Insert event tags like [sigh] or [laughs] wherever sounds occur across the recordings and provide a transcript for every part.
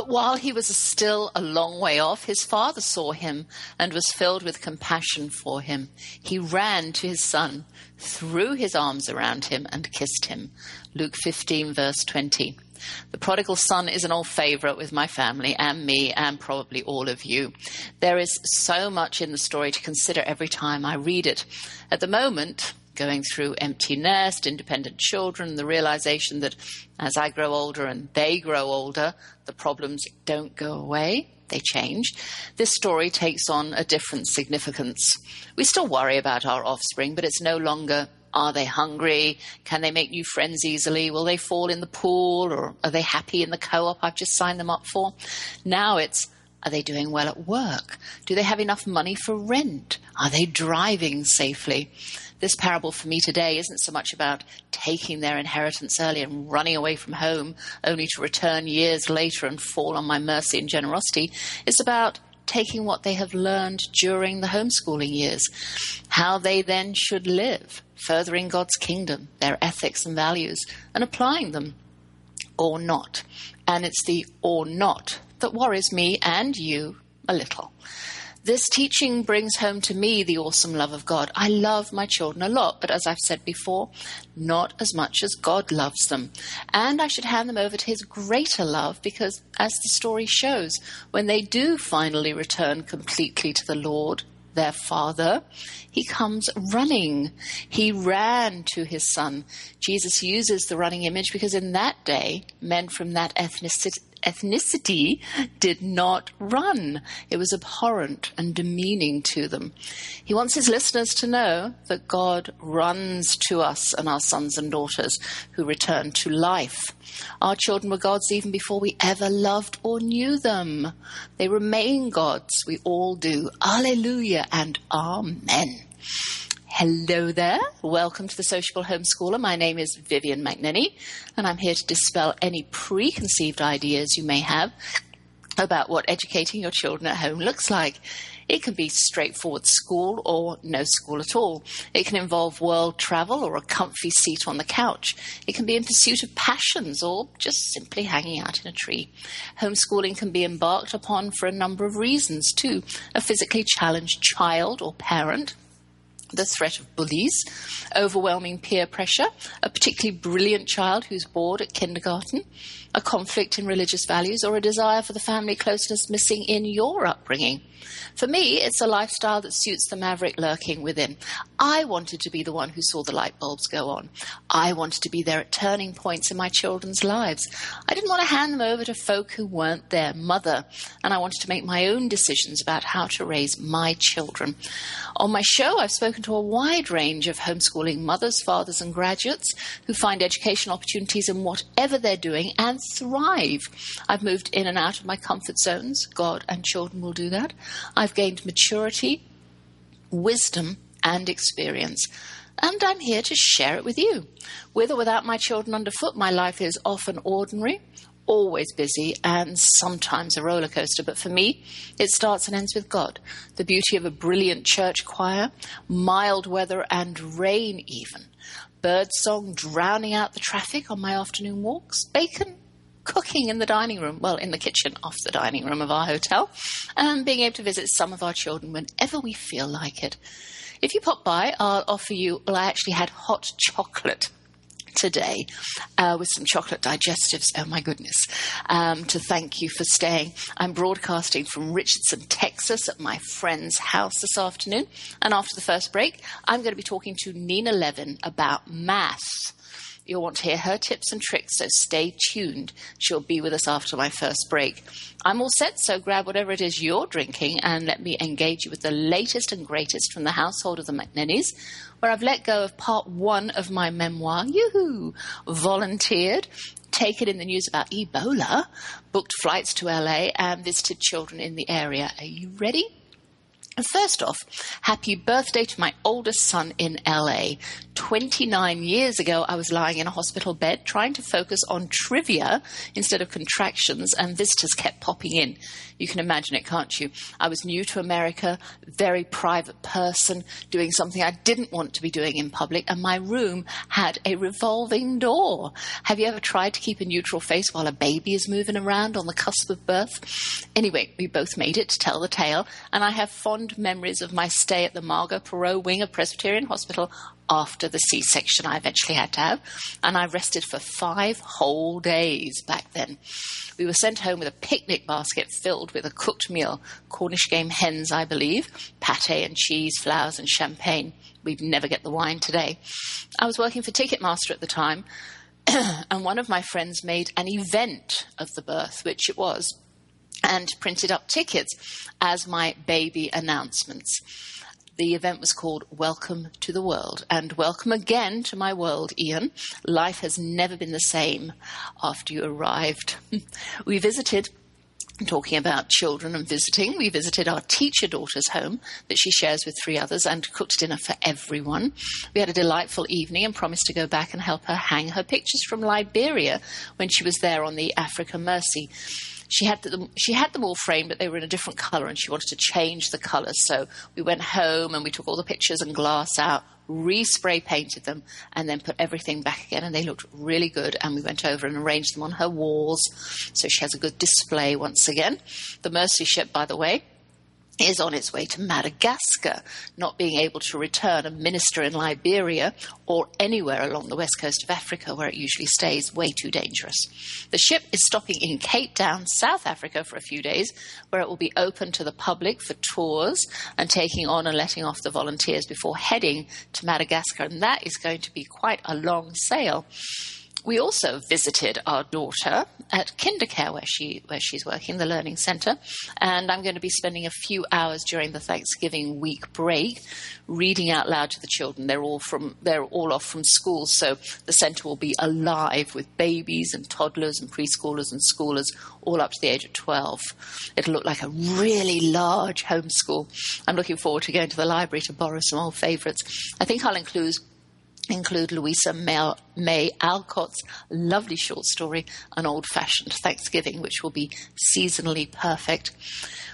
But while he was still a long way off, his father saw him and was filled with compassion for him. He ran to his son, threw his arms around him, and kissed him. Luke 15, verse 20. The prodigal son is an old favorite with my family and me, and probably all of you. There is so much in the story to consider every time I read it. At the moment, going through empty nest, independent children, the realization that as I grow older and they grow older, the problems don't go away. They change. This story takes on a different significance. We still worry about our offspring, but it's no longer are they hungry? Can they make new friends easily? Will they fall in the pool? Or are they happy in the co op I've just signed them up for? Now it's are they doing well at work? Do they have enough money for rent? Are they driving safely? This parable for me today isn't so much about taking their inheritance early and running away from home only to return years later and fall on my mercy and generosity. It's about taking what they have learned during the homeschooling years, how they then should live, furthering God's kingdom, their ethics and values, and applying them or not. And it's the or not that worries me and you a little. This teaching brings home to me the awesome love of God. I love my children a lot, but as I've said before, not as much as God loves them. And I should hand them over to His greater love because, as the story shows, when they do finally return completely to the Lord, their father, he comes running. He ran to his son. Jesus uses the running image because in that day, men from that ethnicity, ethnicity did not run. It was abhorrent and demeaning to them. He wants his listeners to know that God runs to us and our sons and daughters who return to life. Our children were God's even before we ever loved or knew them. They remain God's. We all do. Alleluia and Amen. Hello there. Welcome to the Sociable Homeschooler. My name is Vivian McNinney, and I'm here to dispel any preconceived ideas you may have about what educating your children at home looks like. It can be straightforward school or no school at all. It can involve world travel or a comfy seat on the couch. It can be in pursuit of passions or just simply hanging out in a tree. Homeschooling can be embarked upon for a number of reasons too. A physically challenged child or parent the threat of bullies, overwhelming peer pressure, a particularly brilliant child who's bored at kindergarten, a conflict in religious values, or a desire for the family closeness missing in your upbringing. For me, it's a lifestyle that suits the maverick lurking within. I wanted to be the one who saw the light bulbs go on. I wanted to be there at turning points in my children's lives. I didn't want to hand them over to folk who weren't their mother, and I wanted to make my own decisions about how to raise my children. On my show, I've spoken to a wide range of homeschooling mothers, fathers, and graduates who find educational opportunities in whatever they're doing and thrive. I've moved in and out of my comfort zones. God and children will do that. I've gained maturity, wisdom, and experience. And I'm here to share it with you. With or without my children underfoot, my life is often ordinary, always busy, and sometimes a roller coaster. But for me, it starts and ends with God. The beauty of a brilliant church choir, mild weather, and rain, even. Birdsong drowning out the traffic on my afternoon walks, bacon cooking in the dining room, well, in the kitchen off the dining room of our hotel, and being able to visit some of our children whenever we feel like it. If you pop by, I'll offer you, well, I actually had hot chocolate today uh, with some chocolate digestives. Oh my goodness. Um, to thank you for staying. I'm broadcasting from Richardson, Texas at my friend's house this afternoon. And after the first break, I'm going to be talking to Nina Levin about math. You'll want to hear her tips and tricks, so stay tuned. She'll be with us after my first break. I'm all set, so grab whatever it is you're drinking and let me engage you with the latest and greatest from the household of the McNinneys, where I've let go of part one of my memoir, yoo-hoo, volunteered taken in the news about Ebola, booked flights to LA, and visited children in the area. Are you ready? First off, happy birthday to my oldest son in LA. 29 years ago, I was lying in a hospital bed trying to focus on trivia instead of contractions, and visitors kept popping in. You can imagine it, can't you? I was new to America, very private person, doing something I didn't want to be doing in public, and my room had a revolving door. Have you ever tried to keep a neutral face while a baby is moving around on the cusp of birth? Anyway, we both made it to tell the tale, and I have fond memories of my stay at the Margot Perot wing of Presbyterian Hospital after the C section I eventually had to have, and I rested for five whole days back then. We were sent home with a picnic basket filled with a cooked meal Cornish game hens, I believe, pate and cheese, flowers, and champagne. We'd never get the wine today. I was working for Ticketmaster at the time, [clears throat] and one of my friends made an event of the birth, which it was, and printed up tickets as my baby announcements. The event was called Welcome to the World. And welcome again to my world, Ian. Life has never been the same after you arrived. [laughs] we visited talking about children and visiting, we visited our teacher daughter's home that she shares with three others and cooked dinner for everyone. We had a delightful evening and promised to go back and help her hang her pictures from Liberia when she was there on the Africa Mercy she had them she had them all framed, but they were in a different color, and she wanted to change the colors. So we went home and we took all the pictures and glass out, respray painted them, and then put everything back again, and they looked really good. And we went over and arranged them on her walls, so she has a good display once again. The Mercy ship, by the way, is on its way to Madagascar, not being able to return a minister in Liberia or anywhere along the west coast of Africa where it usually stays, way too dangerous. The ship is stopping in Cape Town, South Africa for a few days, where it will be open to the public for tours and taking on and letting off the volunteers before heading to Madagascar. And that is going to be quite a long sail we also visited our daughter at Kindercare, where she where she's working, the learning centre, and I'm going to be spending a few hours during the Thanksgiving week break, reading out loud to the children. They're all from they're all off from school, so the centre will be alive with babies and toddlers and preschoolers and schoolers, all up to the age of twelve. It'll look like a really large homeschool. I'm looking forward to going to the library to borrow some old favourites. I think I'll include include Louisa May Alcott's lovely short story, An Old Fashioned Thanksgiving, which will be seasonally perfect.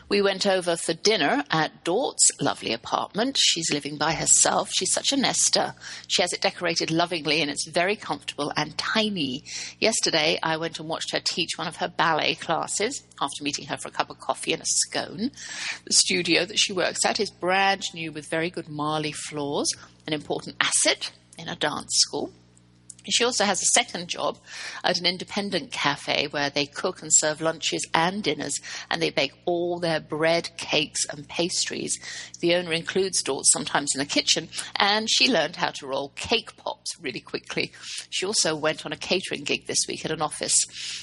We went over for dinner at Dort's lovely apartment. She's living by herself. She's such a nester. She has it decorated lovingly and it's very comfortable and tiny. Yesterday, I went and watched her teach one of her ballet classes after meeting her for a cup of coffee and a scone. The studio that she works at is brand new with very good marley floors, an important asset in a dance school. She also has a second job at an independent cafe where they cook and serve lunches and dinners, and they bake all their bread, cakes, and pastries. The owner includes Dort sometimes in the kitchen, and she learned how to roll cake pops really quickly. She also went on a catering gig this week at an office,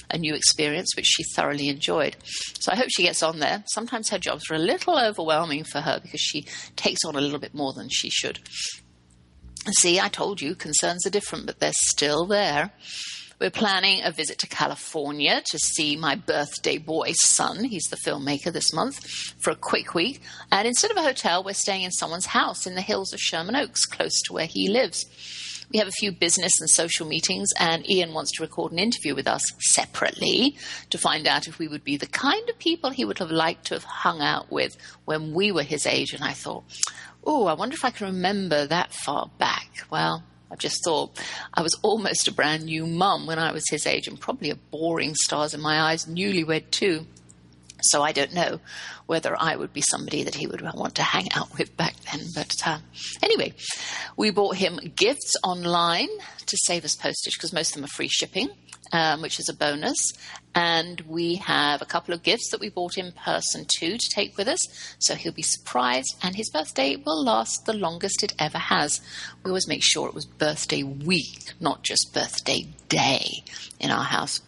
a new experience which she thoroughly enjoyed. So I hope she gets on there. Sometimes her jobs are a little overwhelming for her because she takes on a little bit more than she should. See, I told you concerns are different, but they're still there. We're planning a visit to California to see my birthday boy son. He's the filmmaker this month for a quick week. And instead of a hotel, we're staying in someone's house in the hills of Sherman Oaks, close to where he lives. We have a few business and social meetings, and Ian wants to record an interview with us separately to find out if we would be the kind of people he would have liked to have hung out with when we were his age. And I thought, oh, I wonder if I can remember that far back. Well, I just thought I was almost a brand new mum when I was his age and probably a boring stars in my eyes, newlywed too. So I don't know whether I would be somebody that he would want to hang out with back then. But uh, anyway, we bought him gifts online to save us postage because most of them are free shipping um, which is a bonus. And we have a couple of gifts that we bought in person too to take with us. So he'll be surprised, and his birthday will last the longest it ever has. We always make sure it was birthday week, not just birthday day in our house.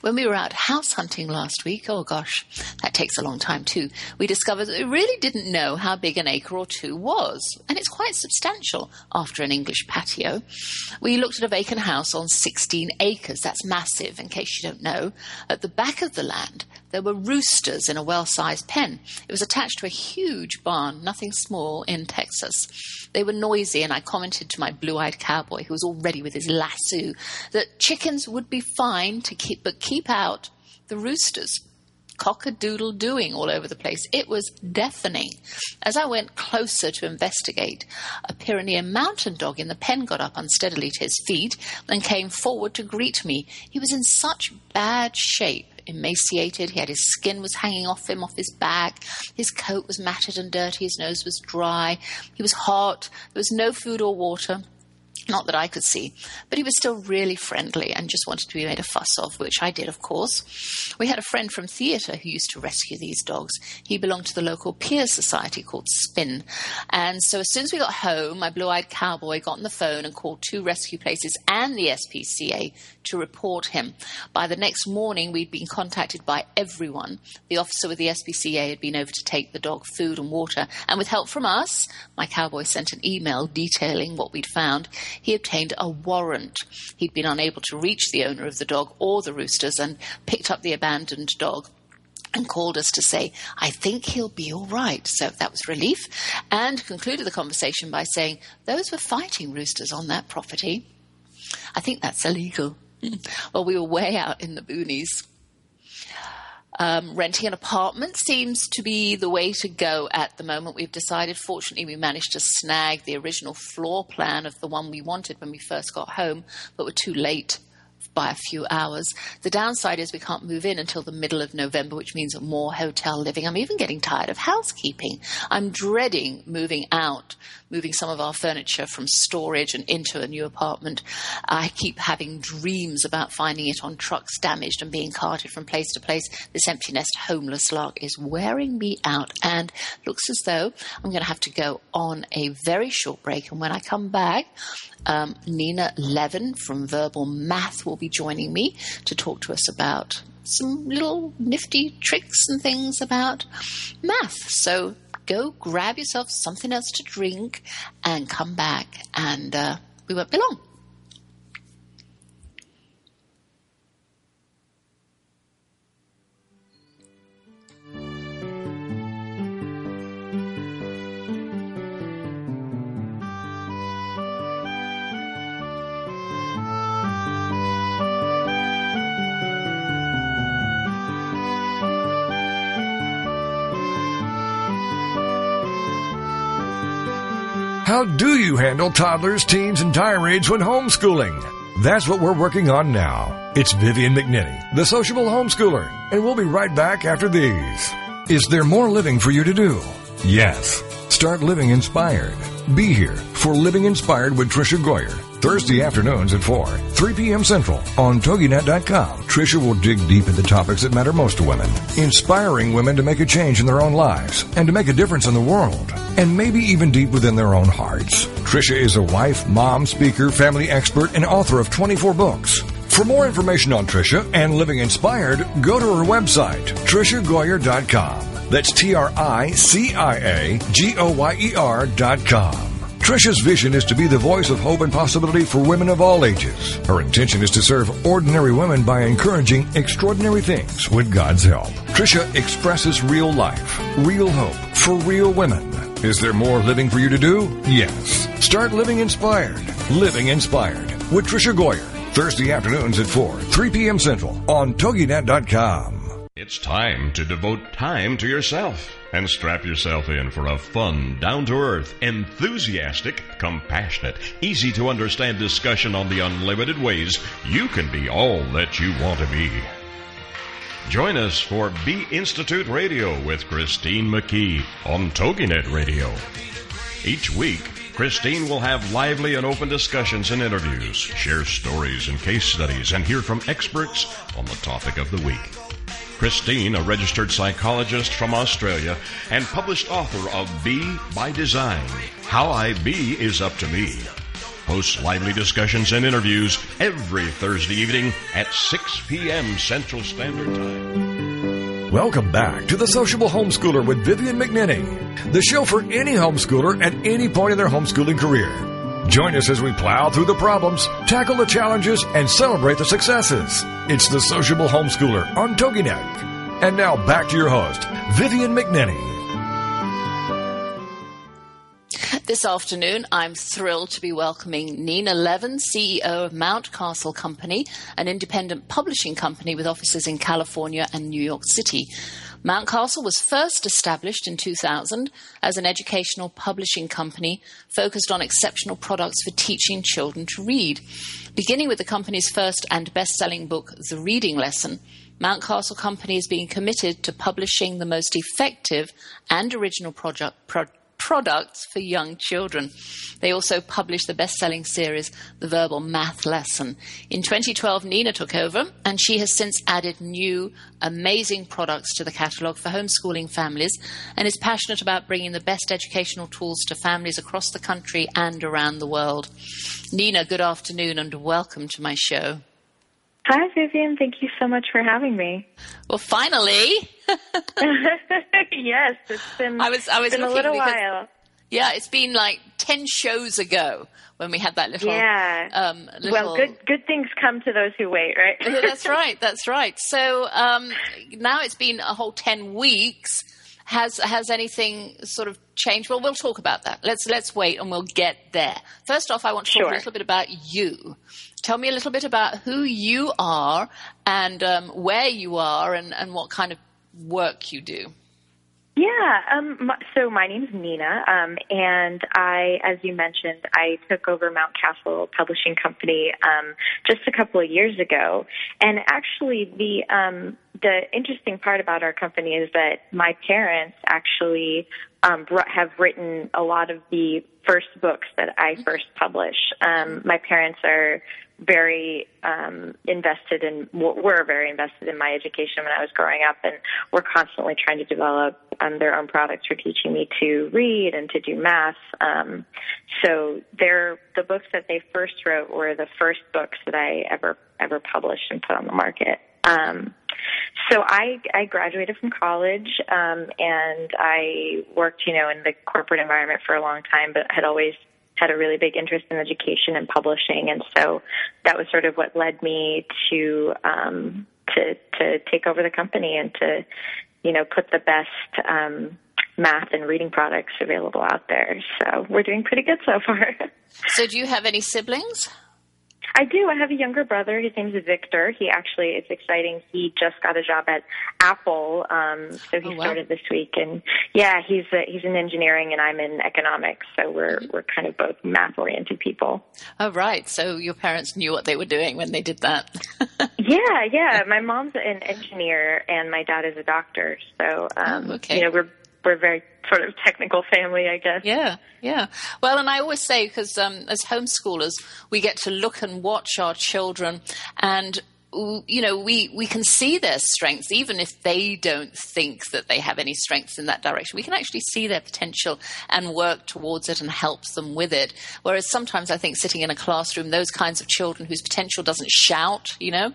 When we were out house hunting last week, oh gosh, That takes a long time too. We discovered that we really didn't know how big an acre or two was, and it's quite substantial after an English patio. We looked at a vacant house on 16 acres. That's massive, in case you don't know. At the back of the land, there were roosters in a well sized pen. It was attached to a huge barn, nothing small, in Texas. They were noisy, and I commented to my blue eyed cowboy, who was already with his lasso, that chickens would be fine to keep, but keep out the roosters cock-a-doodle doing all over the place. It was deafening. As I went closer to investigate, a Pyrenean mountain dog in the pen got up unsteadily to his feet and came forward to greet me. He was in such bad shape emaciated. He had his skin was hanging off him, off his back. His coat was matted and dirty. His nose was dry. He was hot. There was no food or water. Not that I could see, but he was still really friendly and just wanted to be made a fuss of, which I did, of course. We had a friend from theatre who used to rescue these dogs. He belonged to the local peer society called Spin. And so as soon as we got home, my blue eyed cowboy got on the phone and called two rescue places and the SPCA to report him. By the next morning, we'd been contacted by everyone. The officer with the SPCA had been over to take the dog food and water, and with help from us, my cowboy sent an email detailing what we'd found he obtained a warrant. He'd been unable to reach the owner of the dog or the roosters and picked up the abandoned dog and called us to say, I think he'll be all right. So that was relief. And concluded the conversation by saying, Those were fighting roosters on that property. I think that's illegal. [laughs] well, we were way out in the boonies. Um, renting an apartment seems to be the way to go at the moment. We've decided, fortunately, we managed to snag the original floor plan of the one we wanted when we first got home, but we're too late by a few hours. The downside is we can't move in until the middle of November, which means more hotel living. I'm even getting tired of housekeeping. I'm dreading moving out, moving some of our furniture from storage and into a new apartment. I keep having dreams about finding it on trucks damaged and being carted from place to place. This empty nest homeless lark is wearing me out and looks as though I'm going to have to go on a very short break. And when I come back, um, Nina Levin from Verbal Math will be joining me to talk to us about some little nifty tricks and things about math. So go grab yourself something else to drink and come back, and uh, we won't be long. How do you handle toddlers, teens, and tirades when homeschooling? That's what we're working on now. It's Vivian McNinney, the sociable homeschooler, and we'll be right back after these. Is there more living for you to do? Yes. Start living inspired. Be here for Living Inspired with Tricia Goyer Thursday afternoons at 4, 3 p.m. Central on TogiNet.com. Tricia will dig deep into topics that matter most to women, inspiring women to make a change in their own lives and to make a difference in the world, and maybe even deep within their own hearts. Tricia is a wife, mom, speaker, family expert, and author of 24 books. For more information on Tricia and Living Inspired, go to her website, TriciaGoyer.com. That's T R I C I A G O Y E R.com. com. Tricia's vision is to be the voice of hope and possibility for women of all ages. Her intention is to serve ordinary women by encouraging extraordinary things with God's help. Tricia expresses real life, real hope for real women. Is there more living for you to do? Yes. Start living inspired. Living inspired with Tricia Goyer. Thursday afternoons at 4, 3 p.m. Central on TogiNet.com. It's time to devote time to yourself and strap yourself in for a fun, down to earth, enthusiastic, compassionate, easy to understand discussion on the unlimited ways you can be all that you want to be. Join us for B Institute Radio with Christine McKee on TogiNet Radio. Each week, Christine will have lively and open discussions and interviews, share stories and case studies, and hear from experts on the topic of the week. Christine, a registered psychologist from Australia and published author of Be by Design How I Be is Up to Me, hosts lively discussions and interviews every Thursday evening at 6 p.m. Central Standard Time. Welcome back to The Sociable Homeschooler with Vivian McNinney, the show for any homeschooler at any point in their homeschooling career. Join us as we plow through the problems, tackle the challenges, and celebrate the successes. It's The Sociable Homeschooler on TogiNet. And now back to your host, Vivian McNinney. This afternoon, I'm thrilled to be welcoming Nina Levin, CEO of Mountcastle Company, an independent publishing company with offices in California and New York City. Mountcastle was first established in 2000 as an educational publishing company focused on exceptional products for teaching children to read. Beginning with the company's first and best selling book, The Reading Lesson, Mountcastle Company is being committed to publishing the most effective and original project, pro- products for young children. They also published the best selling series, The Verbal Math Lesson. In 2012, Nina took over, and she has since added new, amazing products to the catalogue for homeschooling families and is passionate about bringing the best educational tools to families across the country and around the world. Nina, good afternoon and welcome to my show. Hi, Vivian. Thank you so much for having me. Well, finally. [laughs] [laughs] yes, it's been, I was, I was been a little because, while. Yeah, it's been like 10 shows ago when we had that little. Yeah. Um, little... Well, good, good things come to those who wait, right? that's [laughs] right. That's right. So um, now it's been a whole 10 weeks. Has has anything sort of changed? Well, we'll talk about that. Let's let's wait and we'll get there. First off, I want to talk sure. a little bit about you. Tell me a little bit about who you are and um, where you are and, and what kind of work you do. Yeah, um, so my name's Nina, um, and I, as you mentioned, I took over Mountcastle Publishing Company um, just a couple of years ago. And actually, the um, the interesting part about our company is that my parents actually um, have written a lot of the first books that I first published. Um, my parents are very um, invested in were very invested in my education when I was growing up, and were constantly trying to develop um, their own products for teaching me to read and to do math. Um, so they're the books that they first wrote were the first books that I ever ever published and put on the market. Um, so I I graduated from college um, and I worked you know in the corporate environment for a long time, but had always had a really big interest in education and publishing, and so that was sort of what led me to um, to to take over the company and to you know put the best um, math and reading products available out there. So we're doing pretty good so far. [laughs] so do you have any siblings? I do. I have a younger brother. His name's Victor. He actually, it's exciting. He just got a job at Apple, um, so he oh, wow. started this week. And yeah, he's a, he's in engineering, and I'm in economics. So we're mm-hmm. we're kind of both math oriented people. Oh, right. So your parents knew what they were doing when they did that. [laughs] yeah, yeah. My mom's an engineer, and my dad is a doctor. So um, oh, okay. you know, we're we're very sort of technical family, I guess. Yeah, yeah. Well, and I always say because um, as homeschoolers, we get to look and watch our children, and you know, we, we can see their strengths, even if they don't think that they have any strengths in that direction. We can actually see their potential and work towards it and help them with it. Whereas sometimes I think sitting in a classroom, those kinds of children whose potential doesn't shout, you know,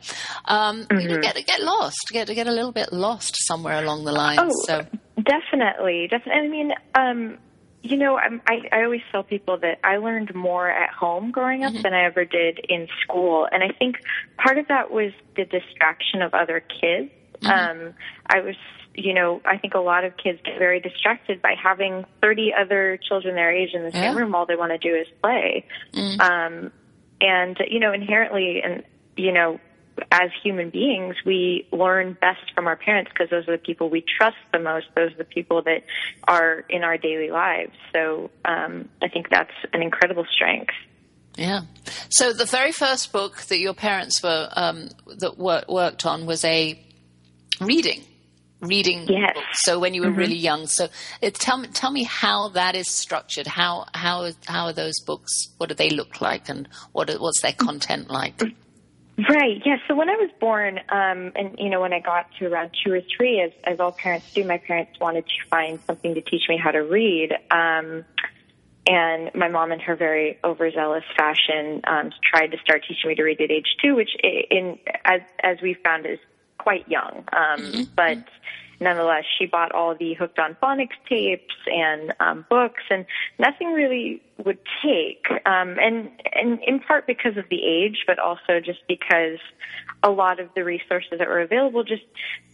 um, mm-hmm. you get get lost, get get a little bit lost somewhere along the line. Oh, so definitely, definitely. I mean, um, you know, I'm, I, I always tell people that I learned more at home growing up mm-hmm. than I ever did in school. And I think part of that was the distraction of other kids. Mm-hmm. Um, I was, you know, I think a lot of kids get very distracted by having 30 other children their age in the same yeah. room. All they want to do is play. Mm-hmm. Um, and, you know, inherently, and, you know, as human beings, we learn best from our parents because those are the people we trust the most. Those are the people that are in our daily lives. So um, I think that's an incredible strength. Yeah. So the very first book that your parents were um, that wor- worked on was a reading reading yes. So when you were mm-hmm. really young, so it, tell me tell me how that is structured. How how how are those books? What do they look like, and what what's their content like? Right. Yes. So when I was born, um, and you know, when I got to around two or three, as as all parents do, my parents wanted to find something to teach me how to read. Um, and my mom, in her very overzealous fashion, um, tried to start teaching me to read at age two, which, in as as we found, is quite young. Um, mm-hmm. But nonetheless, she bought all the Hooked on Phonics tapes and um, books, and nothing really would take. Um, and and in part because of the age, but also just because a lot of the resources that were available just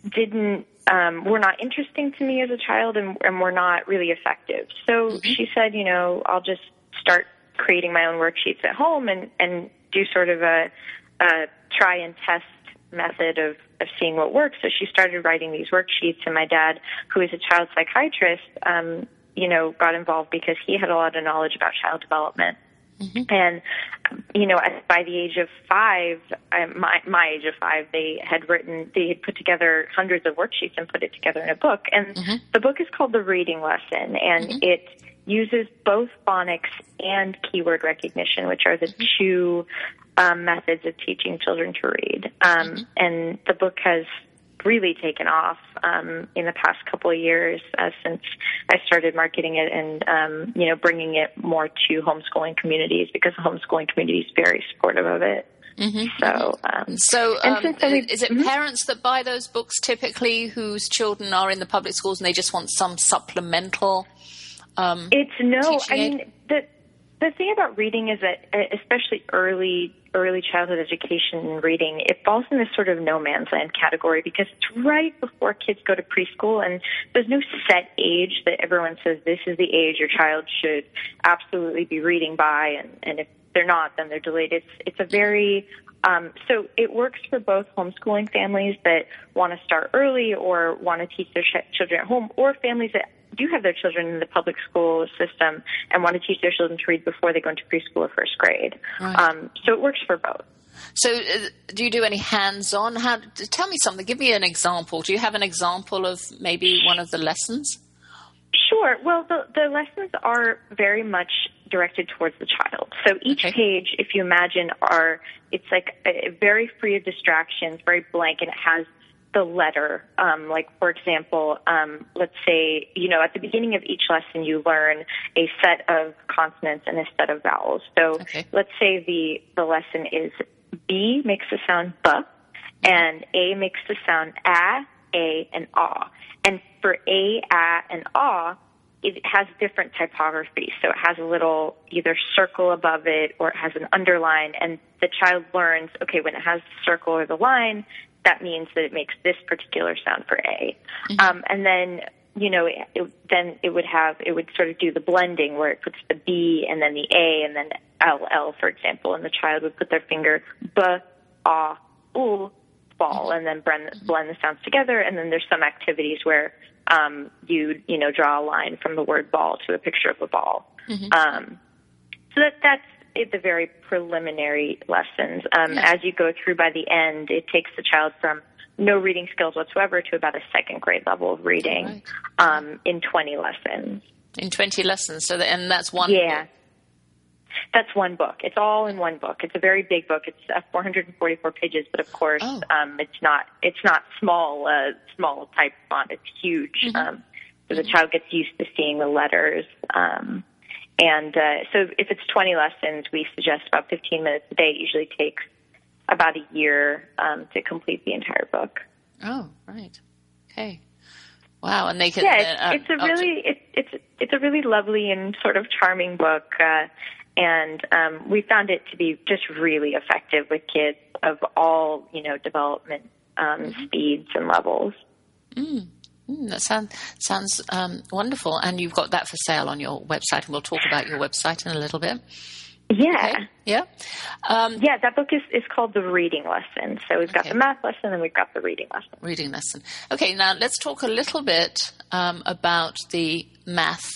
didn't um, were not interesting to me as a child, and, and were not really effective. So mm-hmm. she said, you know, I'll just start creating my own worksheets at home and and do sort of a, a try and test method of, of seeing what works. So she started writing these worksheets, and my dad, who is a child psychiatrist, um, you know, got involved because he had a lot of knowledge about child development. Mm-hmm. And you know, by the age of five, uh, my my age of five, they had written, they had put together hundreds of worksheets and put it together in a book. And mm-hmm. the book is called The Reading Lesson, and mm-hmm. it uses both phonics and keyword recognition, which are the mm-hmm. two um, methods of teaching children to read. Um, mm-hmm. And the book has really taken off um, in the past couple of years uh, since I started marketing it and um, you know bringing it more to homeschooling communities because the homeschooling community is very supportive of it. Mm-hmm. So, um, so um, is it mm-hmm. parents that buy those books typically whose children are in the public schools and they just want some supplemental? Um, it's no. I mean, the the thing about reading is that, uh, especially early early childhood education and reading, it falls in this sort of no man's land category because it's right before kids go to preschool, and there's no set age that everyone says this is the age your child should absolutely be reading by, and and if they're not, then they're delayed. It's it's a very um, so it works for both homeschooling families that want to start early or want to teach their ch- children at home, or families that do have their children in the public school system and want to teach their children to read before they go into preschool or first grade. Right. Um, so it works for both. So, uh, do you do any hands-on? How? Tell me something. Give me an example. Do you have an example of maybe one of the lessons? Sure. Well, the, the lessons are very much directed towards the child. So each okay. page, if you imagine, are it's like a, very free of distractions, very blank, and it has the letter. Um, like, for example, um, let's say, you know, at the beginning of each lesson, you learn a set of consonants and a set of vowels. So okay. let's say the, the lesson is B makes the sound B, and A makes the sound A, A, and A. And for A, A, and A, it has different typography. So it has a little either circle above it or it has an underline, and the child learns, okay, when it has the circle or the line, that means that it makes this particular sound for A. Mm-hmm. Um, and then, you know, it, it, then it would have, it would sort of do the blending where it puts the B and then the A and then LL, for example, and the child would put their finger B, A, U, ball, and then blend, blend the sounds together. And then there's some activities where um, you, you know, draw a line from the word ball to a picture of a ball. Mm-hmm. Um, so that, that's the very preliminary lessons. Um, yeah. As you go through by the end, it takes the child from no reading skills whatsoever to about a second grade level of reading right. um, in 20 lessons. In 20 lessons. So, the, and that's one. Yeah. Book. That's one book. It's all in one book. It's a very big book. It's uh, 444 pages, but of course, oh. um, it's not. It's not small. Uh, small type font. It's huge. Mm-hmm. Um, so the child gets used to seeing the letters. Um, and uh, so if it's 20 lessons, we suggest about 15 minutes a day. It usually takes about a year um, to complete the entire book. Oh, right. Okay. Wow, and they can. Yeah, it's, uh, it's a really it, it's it's a really lovely and sort of charming book, uh, and um, we found it to be just really effective with kids of all you know development um, mm-hmm. speeds and levels. Mm. Mm, that sound, sounds um, wonderful. And you've got that for sale on your website, and we'll talk about your website in a little bit. Yeah. Okay. Yeah. Um, yeah, that book is, is called The Reading Lesson. So we've got okay. the math lesson and we've got the reading lesson. Reading lesson. Okay, now let's talk a little bit um, about the math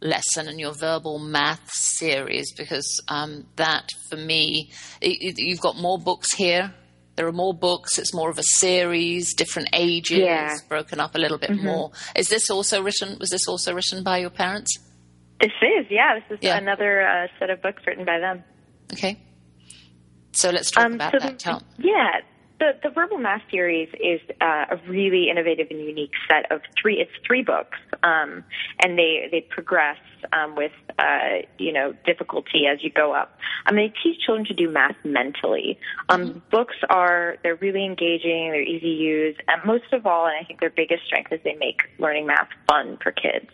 lesson and your verbal math series because um, that, for me, it, it, you've got more books here there are more books. It's more of a series, different ages, yeah. broken up a little bit mm-hmm. more. Is this also written? Was this also written by your parents? This is, yeah. This is yeah. another uh, set of books written by them. Okay. So let's talk um, about so that. The, yeah. The the, verbal math series is uh, a really innovative and unique set of three. It's three books, um, and they they progress um, with uh, you know difficulty as you go up. Um, they teach children to do math mentally. Um, mm-hmm. Books are they're really engaging. They're easy to use, and most of all, and I think their biggest strength is they make learning math fun for kids.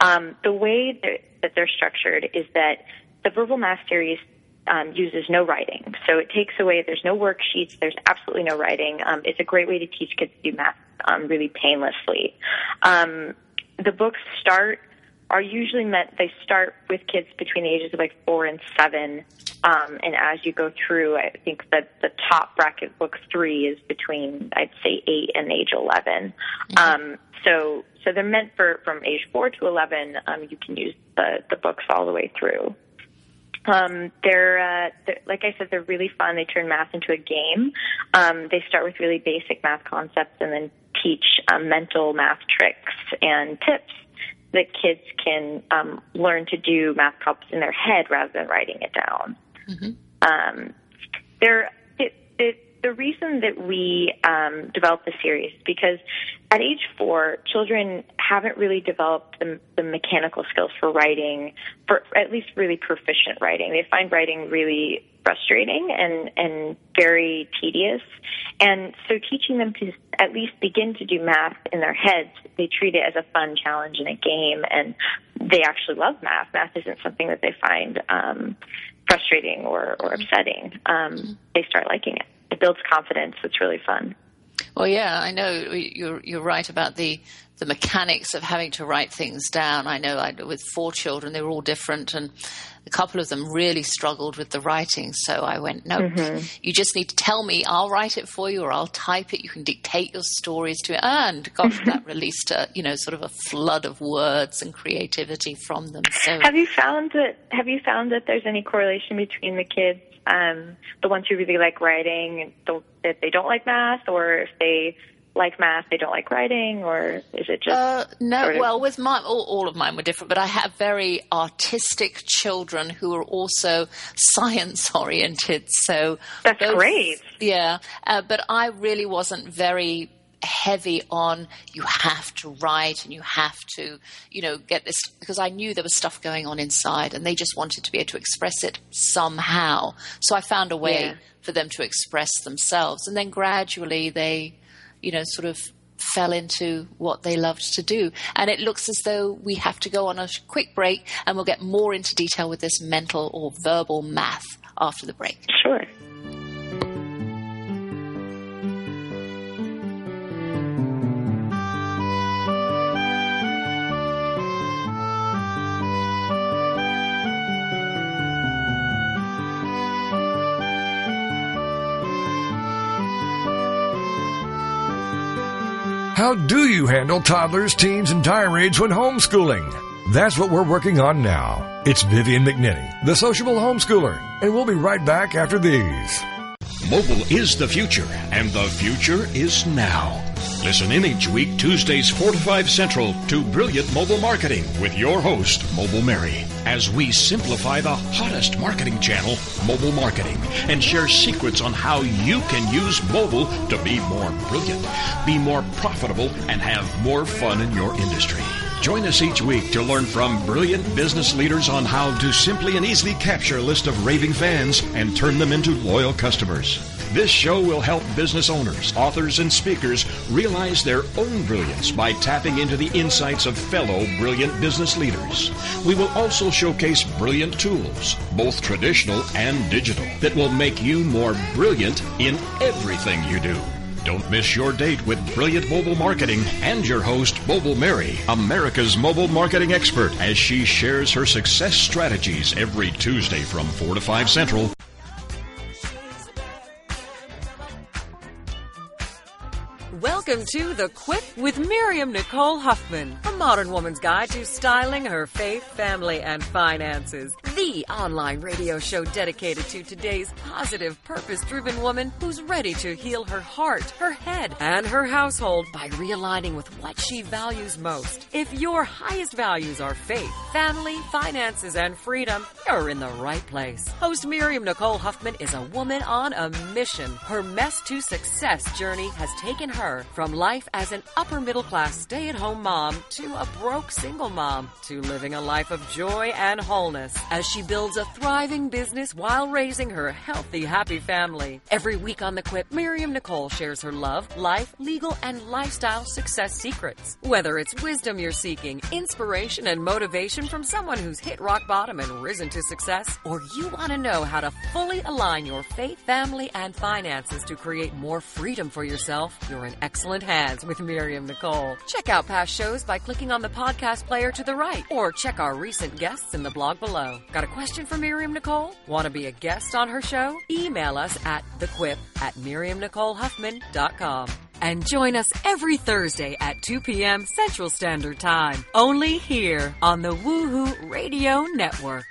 Um, the way that they're structured is that the verbal math series um, uses no writing. So it takes away, there's no worksheets, there's absolutely no writing. Um, it's a great way to teach kids to do math um, really painlessly. Um, the books start, are usually meant, they start with kids between the ages of like four and seven. Um, and as you go through, I think that the top bracket book three is between, I'd say, eight and age 11. Mm-hmm. Um, so, so they're meant for from age four to 11. Um, you can use the, the books all the way through. Um, they're, uh, they're, like I said, they're really fun. They turn math into a game. Um, they start with really basic math concepts and then teach um, mental math tricks and tips that kids can um, learn to do math problems in their head rather than writing it down. Mm-hmm. Um, they're it, it, the reason that we um, developed the series is because at age four, children haven't really developed the, the mechanical skills for writing, for at least really proficient writing. They find writing really frustrating and, and very tedious. And so teaching them to at least begin to do math in their heads, they treat it as a fun challenge and a game, and they actually love math. Math isn't something that they find um, frustrating or, or upsetting. Um, they start liking it it builds confidence. It's really fun. Well, yeah, I know you're you're right about the the mechanics of having to write things down. I know I, with four children, they were all different, and a couple of them really struggled with the writing. So I went, no, mm-hmm. you just need to tell me. I'll write it for you, or I'll type it. You can dictate your stories to it. And gosh, that [laughs] released a you know sort of a flood of words and creativity from them. So have you found that? Have you found that there's any correlation between the kids um, the ones who really like writing, don't, that they don't like math, or if they like math, they don't like writing, or is it just uh, no? Sort of... Well, with my all, all, of mine were different, but I have very artistic children who are also [laughs] science oriented. So that's both, great. Yeah, uh, but I really wasn't very heavy on you have to write and you have to, you know, get this because I knew there was stuff going on inside and they just wanted to be able to express it somehow. So I found a way yeah. for them to express themselves. And then gradually they, you know, sort of fell into what they loved to do. And it looks as though we have to go on a quick break and we'll get more into detail with this mental or verbal math after the break. Sure. How do you handle toddlers, teens, and tirades when homeschooling? That's what we're working on now. It's Vivian McNinney, the sociable homeschooler, and we'll be right back after these. Mobile is the future, and the future is now. Listen in each week, Tuesdays 4 to 5 Central, to Brilliant Mobile Marketing with your host, Mobile Mary, as we simplify the hottest marketing channel, mobile marketing, and share secrets on how you can use mobile to be more brilliant, be more profitable, and have more fun in your industry. Join us each week to learn from brilliant business leaders on how to simply and easily capture a list of raving fans and turn them into loyal customers. This show will help business owners, authors, and speakers realize their own brilliance by tapping into the insights of fellow brilliant business leaders. We will also showcase brilliant tools, both traditional and digital, that will make you more brilliant in everything you do. Don't miss your date with Brilliant Mobile Marketing and your host, Mobile Mary, America's mobile marketing expert, as she shares her success strategies every Tuesday from 4 to 5 Central Welcome to The Quip with Miriam Nicole Huffman, a modern woman's guide to styling her faith, family, and finances. The online radio show dedicated to today's positive, purpose driven woman who's ready to heal her heart, her head, and her household by realigning with what she values most. If your highest values are faith, family, finances, and freedom, you're in the right place. Host Miriam Nicole Huffman is a woman on a mission. Her mess to success journey has taken her from life as an upper middle class stay at home mom to a broke single mom to living a life of joy and wholeness as she builds a thriving business while raising her healthy, happy family. Every week on The Quip, Miriam Nicole shares her love, life, legal, and lifestyle success secrets. Whether it's wisdom you're seeking, inspiration and motivation from someone who's hit rock bottom and risen to success, or you want to know how to fully align your faith, family, and finances to create more freedom for yourself, you're in excellent hands with Miriam Nicole. Check out past shows by clicking on the podcast player to the right, or check our recent guests in the blog below. Got a question for Miriam Nicole? Want to be a guest on her show? Email us at thequip at miriamnicolehuffman.com. And join us every Thursday at 2 p.m. Central Standard Time, only here on the Woohoo Radio Network.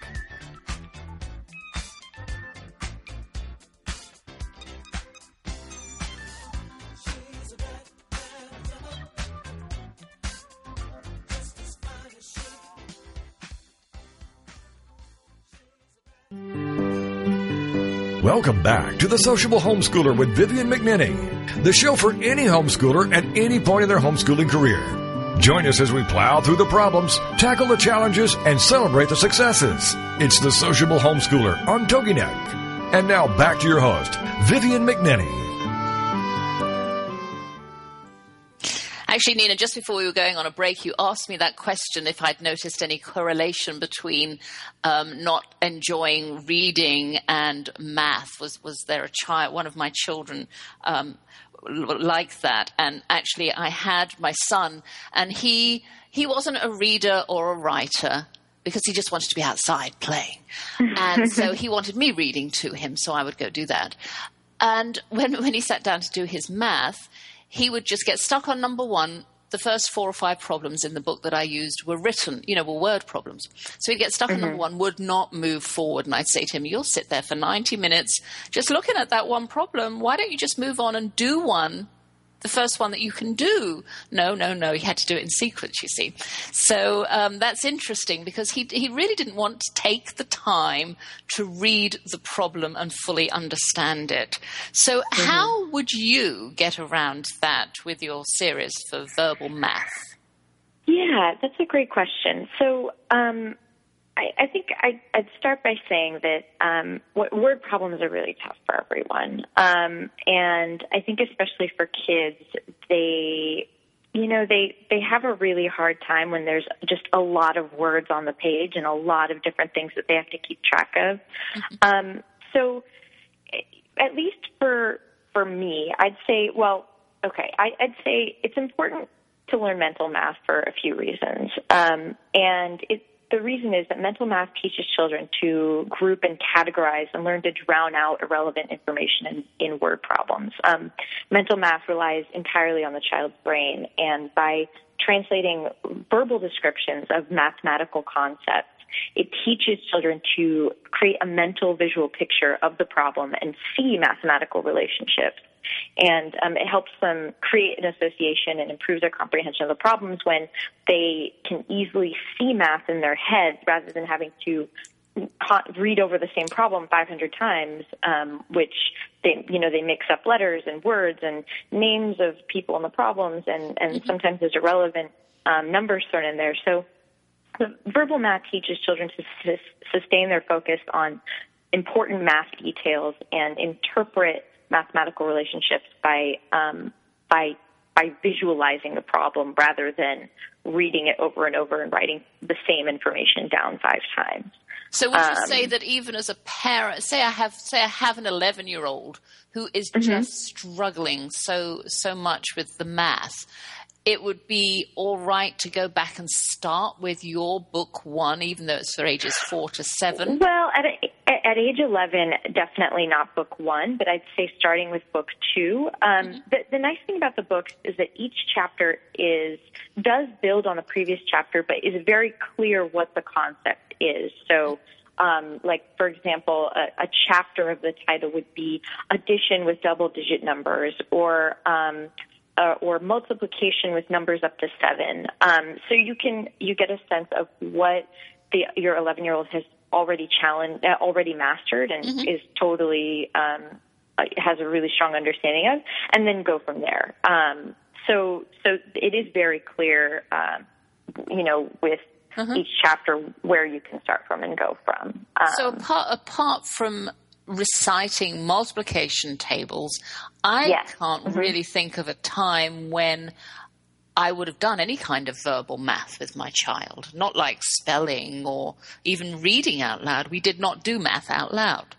Welcome back to the Sociable Homeschooler with Vivian McNinney, the show for any homeschooler at any point in their homeschooling career. Join us as we plow through the problems, tackle the challenges, and celebrate the successes. It's the Sociable Homeschooler on TogiNet. And now back to your host, Vivian McNinney. Actually, Nina, just before we were going on a break, you asked me that question if I'd noticed any correlation between um, not enjoying reading and math. Was was there a child, one of my children, um, like that? And actually, I had my son, and he he wasn't a reader or a writer because he just wanted to be outside playing. and [laughs] so he wanted me reading to him, so I would go do that. And when, when he sat down to do his math, he would just get stuck on number one. The first four or five problems in the book that I used were written, you know, were word problems. So he'd get stuck mm-hmm. on number one, would not move forward. And I'd say to him, You'll sit there for 90 minutes just looking at that one problem. Why don't you just move on and do one the first one that you can do. No, no, no. He had to do it in sequence, you see. So um, that's interesting because he, he really didn't want to take the time to read the problem and fully understand it. So, mm-hmm. how would you get around that with your series for verbal math? Yeah, that's a great question. So, um, I, I think I, would start by saying that um, word problems are really tough for everyone, um, and I think especially for kids, they, you know, they they have a really hard time when there's just a lot of words on the page and a lot of different things that they have to keep track of. Mm-hmm. Um, so, at least for for me, I'd say, well, okay, I, I'd say it's important to learn mental math for a few reasons, um, and it the reason is that mental math teaches children to group and categorize and learn to drown out irrelevant information in, in word problems. Um, mental math relies entirely on the child's brain, and by translating verbal descriptions of mathematical concepts, it teaches children to create a mental visual picture of the problem and see mathematical relationships and um, it helps them create an association and improve their comprehension of the problems when they can easily see math in their heads rather than having to read over the same problem 500 times, um, which they, you know, they mix up letters and words and names of people in the problems, and and mm-hmm. sometimes there's irrelevant um, numbers thrown in there. So, the verbal math teaches children to sustain their focus on important math details and interpret mathematical relationships by um, by by visualizing the problem rather than reading it over and over and writing the same information down five times. So would you um, say that even as a parent, say I have say I have an 11 year old who is mm-hmm. just struggling so so much with the math, it would be all right to go back and start with your book one, even though it's for ages four to seven. Well, at at age 11, definitely not book one, but I'd say starting with book two. Um, mm-hmm. the, the nice thing about the books is that each chapter is does build on the previous chapter, but is very clear what the concept is. So, um, like for example, a, a chapter of the title would be addition with double-digit numbers, or um, uh, or multiplication with numbers up to seven. Um, so you can you get a sense of what the, your 11 year old has already challenged, uh, already mastered, and mm-hmm. is totally um, uh, has a really strong understanding of, and then go from there. Um, so, so it is very clear, uh, you know, with mm-hmm. each chapter where you can start from and go from. Um, so, apart, apart from reciting multiplication tables, I yes. can't mm-hmm. really think of a time when I would have done any kind of verbal math with my child, not like spelling or even reading out loud. We did not do math out loud.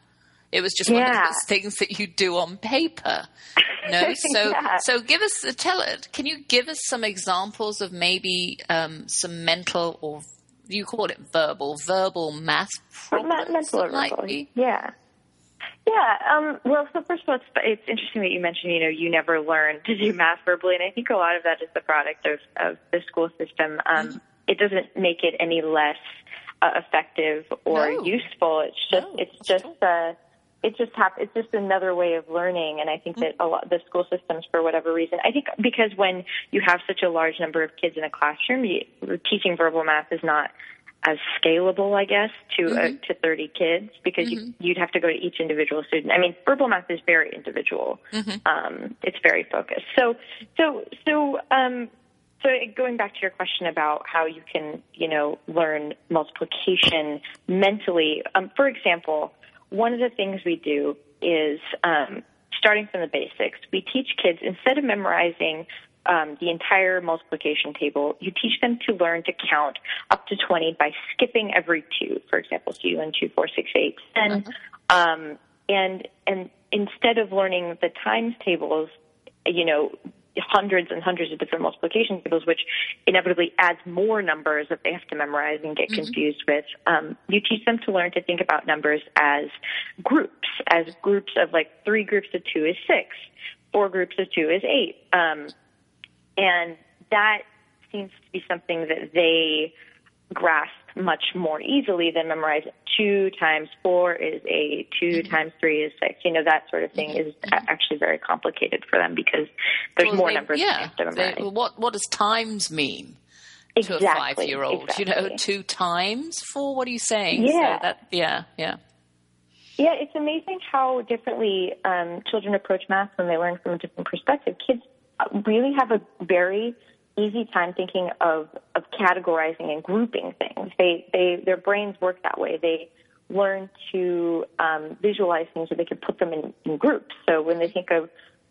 It was just yeah. one of those things that you do on paper. No, [laughs] so yeah. so give us tell it. Can you give us some examples of maybe um, some mental or you call it verbal, verbal math problems? Mental verbal. Yeah. Yeah. Um, well, so first of all, it's, it's interesting that you mentioned, you know, you never learn to do math verbally, and I think a lot of that is the product of, of the school system. Um, mm-hmm. It doesn't make it any less uh, effective or no. useful. It's just, no, it's just, uh, it just hap- it's just another way of learning and i think that a lot the school systems for whatever reason i think because when you have such a large number of kids in a classroom you, teaching verbal math is not as scalable, I guess, to uh, mm-hmm. uh, to 30 kids because mm-hmm. you, you'd have to go to each individual student. I mean, verbal math is very individual. Mm-hmm. Um, it's very focused. So, so, so, um, so going back to your question about how you can, you know, learn multiplication mentally. Um, for example, one of the things we do is um, starting from the basics. We teach kids instead of memorizing um, the entire multiplication table, you teach them to learn to count up to 20 by skipping every two, for example, two and two, four, six, eight, ten. Uh-huh. Um, and, and instead of learning the times tables, you know, hundreds and hundreds of different multiplication tables, which inevitably adds more numbers that they have to memorize and get mm-hmm. confused with. Um, you teach them to learn to think about numbers as groups, as groups of like three groups of two is six, four groups of two is eight. Um, and that seems to be something that they grasp much more easily than memorize two times four is eight, 2 mm-hmm. times three is six. You know, that sort of thing is mm-hmm. actually very complicated for them because there's well, more they, numbers yeah, to memorize. They, what, what does times mean? Exactly, to a five year old, exactly. you know, two times four. What are you saying? Yeah, so that, yeah, yeah. Yeah, it's amazing how differently um, children approach math when they learn from a different perspective. Kids really have a very easy time thinking of, of categorizing and grouping things. They, they, their brains work that way. They learn to um, visualize things so they can put them in, in groups. So when they think of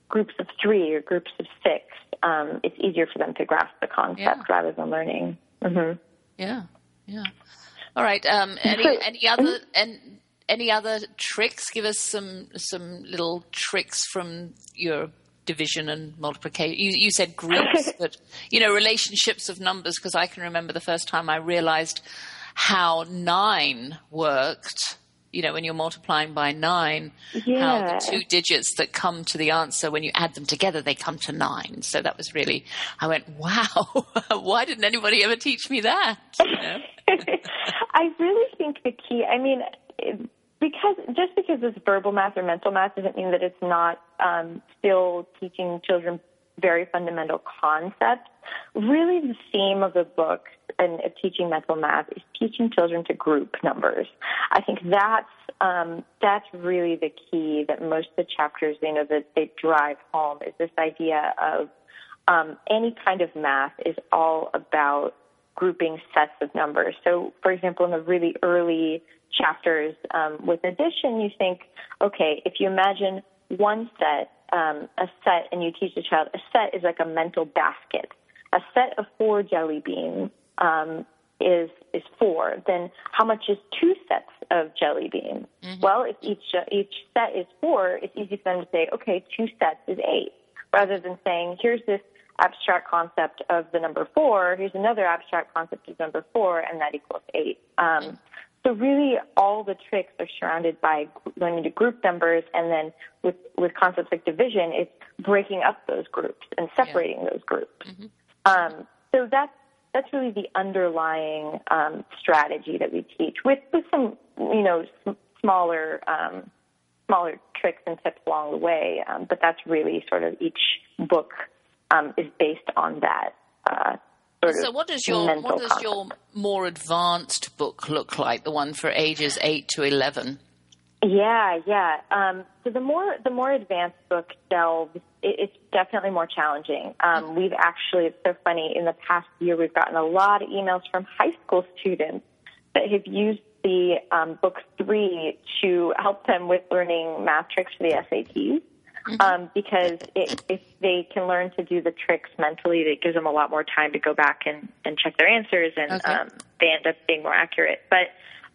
groups of three or groups of six, um, it's easier for them to grasp the concept yeah. rather than learning. Mm-hmm. Yeah, yeah. All right. Um, any any other and any other tricks? Give us some some little tricks from your division and multiplication. You, you said [laughs] groups, but you know relationships of numbers. Because I can remember the first time I realized how nine worked. You know, when you're multiplying by nine, yeah. how the two digits that come to the answer when you add them together, they come to nine. So that was really, I went, [laughs] wow, why didn't anybody ever teach me that? You know? [laughs] I really think the key, I mean, because just because it's verbal math or mental math doesn't mean that it's not um, still teaching children very fundamental concepts. Really, the theme of the book and of teaching mental math is teaching children to group numbers. I think that's um, that's really the key that most of the chapters, you know, that they drive home is this idea of um, any kind of math is all about grouping sets of numbers. So, for example, in the really early chapters um, with addition, you think, okay, if you imagine one set, um, a set, and you teach a child, a set is like a mental basket. A set of four jelly beans um, is is four. Then how much is two sets of jelly beans? Mm-hmm. Well, if each each set is four, it's easy for them to say, okay, two sets is eight, rather than saying, here's this abstract concept of the number four. Here's another abstract concept of number four, and that equals eight. Um, so really, all the tricks are surrounded by learning to group numbers, and then with with concepts like division, it's breaking up those groups and separating yeah. those groups. Mm-hmm. Um, so that's that's really the underlying um, strategy that we teach, with with some you know smaller um, smaller tricks and tips along the way. Um, but that's really sort of each book um, is based on that. Uh, so what does your what does your more advanced book look like? The one for ages eight to eleven. Yeah, yeah. Um, so the more the more advanced book delves, it, it's definitely more challenging. Um, we've actually, it's so funny. In the past year, we've gotten a lot of emails from high school students that have used the um, book three to help them with learning math tricks for the SATs. Mm-hmm. Um, because it, if they can learn to do the tricks mentally, it gives them a lot more time to go back and, and check their answers, and okay. um, they end up being more accurate. But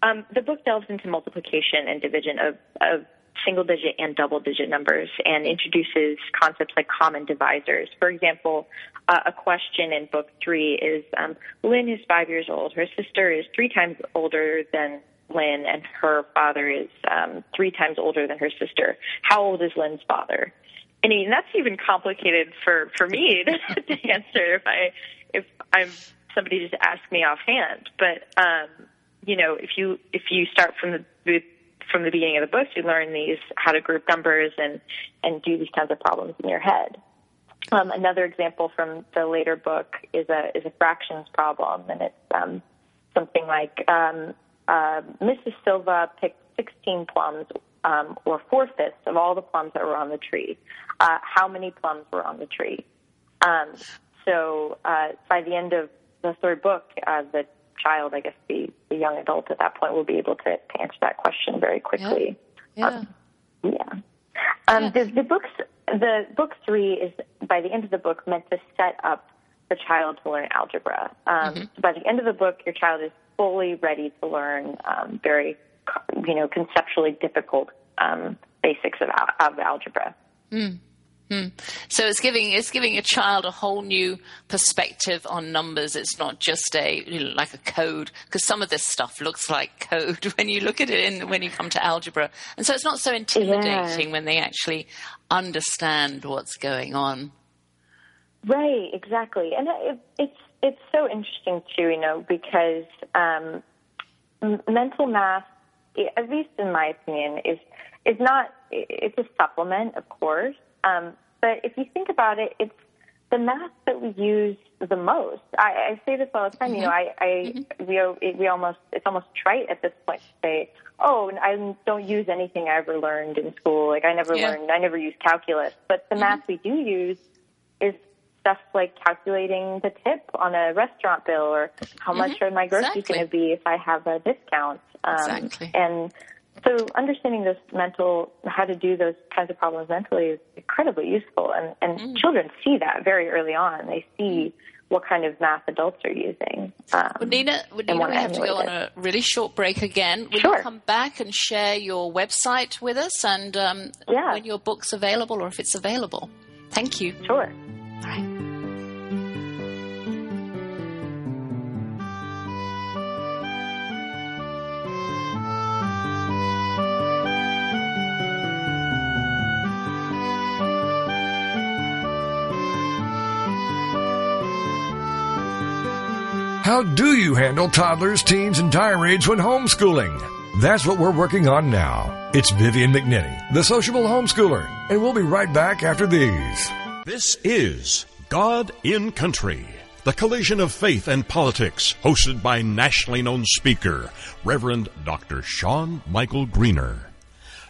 um, the book delves into multiplication and division of, of single digit and double digit numbers and introduces concepts like common divisors. For example, uh, a question in book three is um, Lynn is five years old. Her sister is three times older than Lynn, and her father is um, three times older than her sister. How old is Lynn's father? I mean, that's even complicated for for me [laughs] to, to answer if I if I'm somebody just asked me offhand. But um, you know, if you if you start from the from the beginning of the book, you learn these how to group numbers and and do these kinds of problems in your head. Um, another example from the later book is a is a fractions problem, and it's um, something like um, uh, Mrs. Silva picked 16 plums, um, or four fifths of all the plums that were on the tree. Uh, how many plums were on the tree? Um, so uh, by the end of the third book, uh, the child, I guess the, the young adult at that point will be able to, to answer that question very quickly. Yeah. Um, yeah. Um, yeah. The, the books, the book three is by the end of the book meant to set up the child to learn algebra. Um, mm-hmm. so by the end of the book, your child is fully ready to learn um, very, you know, conceptually difficult um, basics of, of algebra. Mm. Hmm. So it's giving it's giving a child a whole new perspective on numbers. It's not just a you know, like a code because some of this stuff looks like code [laughs] when you look at it in when you come to algebra, and so it's not so intimidating yeah. when they actually understand what's going on. Right, exactly, and it, it's it's so interesting too, you know, because um, mental math, at least in my opinion, is is not it's a supplement, of course um, but if you think about it, it's the math that we use the most. I, I say this all the time. Mm-hmm. You know, I, I mm-hmm. we we almost it's almost trite at this point to say, oh, I don't use anything I ever learned in school. Like I never yeah. learned, I never used calculus. But the mm-hmm. math we do use is stuff like calculating the tip on a restaurant bill or how much mm-hmm. are my groceries exactly. going to be if I have a discount. Um, exactly. And so understanding this mental, how to do those kinds of problems mentally is incredibly useful. And, and mm. children see that very early on. They see what kind of math adults are using. Um, well, Nina, well, Nina we have to go on a really short break again. Will sure. you come back and share your website with us and um, yeah. when your book's available or if it's available? Thank you. Sure. How do you handle toddlers, teens, and tirades when homeschooling? That's what we're working on now. It's Vivian McNinney, the sociable homeschooler, and we'll be right back after these. This is God in Country, the collision of faith and politics, hosted by nationally known speaker, Reverend Dr. Sean Michael Greener.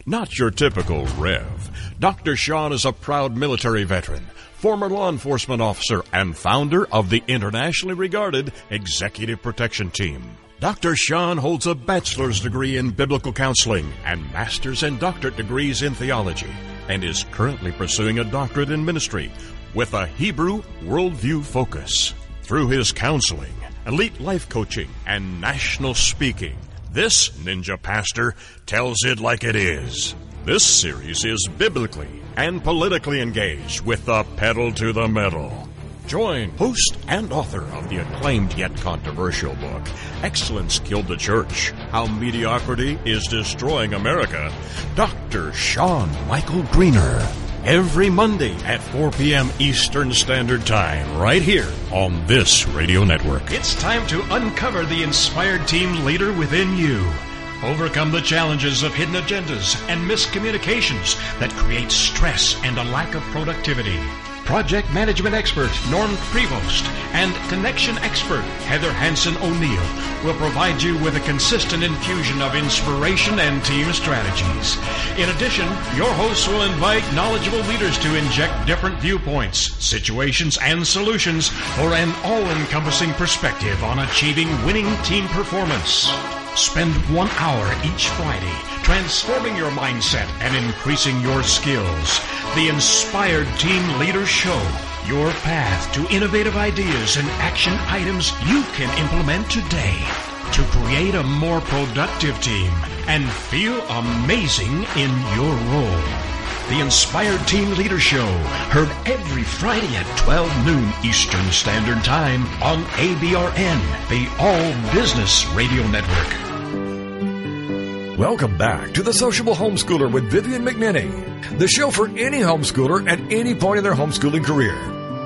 Not your typical Rev. Dr. Sean is a proud military veteran former law enforcement officer and founder of the internationally regarded Executive Protection Team. Dr. Sean holds a bachelor's degree in biblical counseling and master's and doctorate degrees in theology and is currently pursuing a doctorate in ministry with a Hebrew worldview focus. Through his counseling, elite life coaching, and national speaking, this ninja pastor tells it like it is. This series is biblically and politically engaged with the pedal to the metal. Join host and author of the acclaimed yet controversial book, Excellence Killed the Church How Mediocrity is Destroying America, Dr. Sean Michael Greener. Every Monday at 4 p.m. Eastern Standard Time, right here on this radio network. It's time to uncover the inspired team leader within you. Overcome the challenges of hidden agendas and miscommunications that create stress and a lack of productivity. Project management expert Norm Prevost and connection expert Heather Hansen O'Neill will provide you with a consistent infusion of inspiration and team strategies. In addition, your hosts will invite knowledgeable leaders to inject different viewpoints, situations, and solutions for an all-encompassing perspective on achieving winning team performance. Spend one hour each Friday transforming your mindset and increasing your skills. The Inspired Team Leader Show, your path to innovative ideas and action items you can implement today to create a more productive team and feel amazing in your role. The Inspired Team Leader Show, heard every Friday at 12 noon Eastern Standard Time on ABRN, the All Business Radio Network. Welcome back to The Sociable Homeschooler with Vivian McNinney, the show for any homeschooler at any point in their homeschooling career.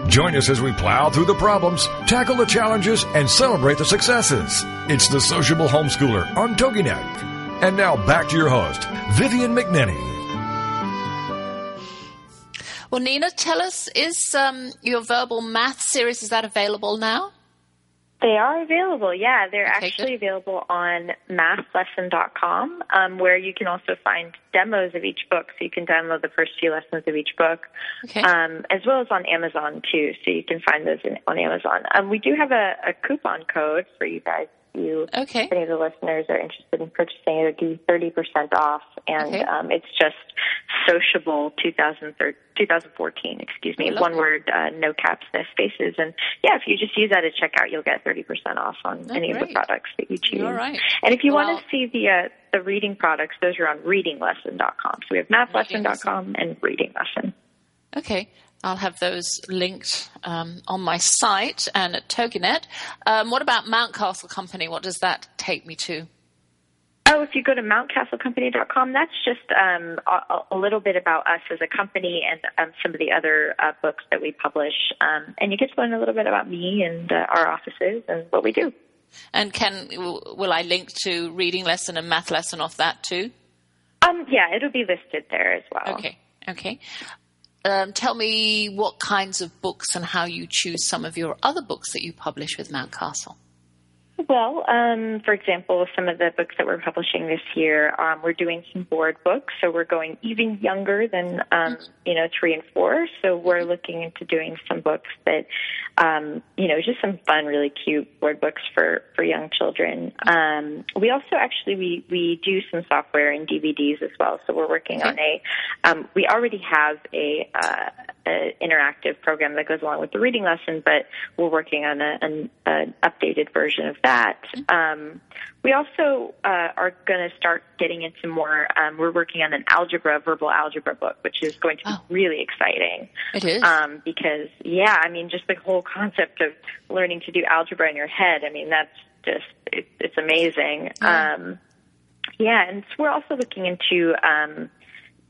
Join us as we plow through the problems, tackle the challenges, and celebrate the successes. It's The Sociable Homeschooler on TogiNet. And now back to your host, Vivian McNinney. Well, Nina, tell us, is um, your verbal math series, is that available now? They are available, yeah. They're Okay, actually good. available on mathlesson.com, um, where you can also find demos of each book. So you can download the first few lessons of each book, Okay. um, as well as on Amazon too. So you can find those in, on Amazon. Um, we do have a, a coupon code for you guys. If you, Okay. any of the listeners are interested in purchasing it, it'll give you 30% off. And Okay. um, it's just Sociable 2013 2014, excuse me, one word, uh, no caps, no spaces. And yeah, if you just use that at checkout, you'll get 30% off on Oh, any of the products that you choose. All right. And if you Well- want to see the uh, the reading products, those are on readinglesson.com. So we have mathlesson.com and reading lesson. Okay. I'll have those linked um, on my site and at TogiNet. Um, what about Mountcastle Company? What does that take me to? Oh, if you go to mountcastlecompany.com, that's just um, a, a little bit about us as a company and um, some of the other uh, books that we publish. Um, and you get to learn a little bit about me and uh, our offices and what we do. And can will I link to reading lesson and math lesson off that too? Um, yeah, it'll be listed there as well. Okay. Okay. Um, tell me what kinds of books and how you choose some of your other books that you publish with Mountcastle. Well, um, for example, some of the books that we're publishing this year, um, we're doing some board books, so we're going even younger than um, you know three and four. So we're looking into doing some books that, um, you know, just some fun, really cute board books for for young children. Um, we also actually we we do some software and DVDs as well. So we're working on a. Um, we already have a. Uh, a interactive program that goes along with the reading lesson, but we're working on a, an, an updated version of that. Um, we also uh, are going to start getting into more. Um, we're working on an algebra, verbal algebra book, which is going to be Oh. really exciting. It is. Um, because yeah, I mean, just the whole concept of learning to do algebra in your head. I mean, that's just it, it's amazing. Yeah. Um, yeah, and so we're also looking into um,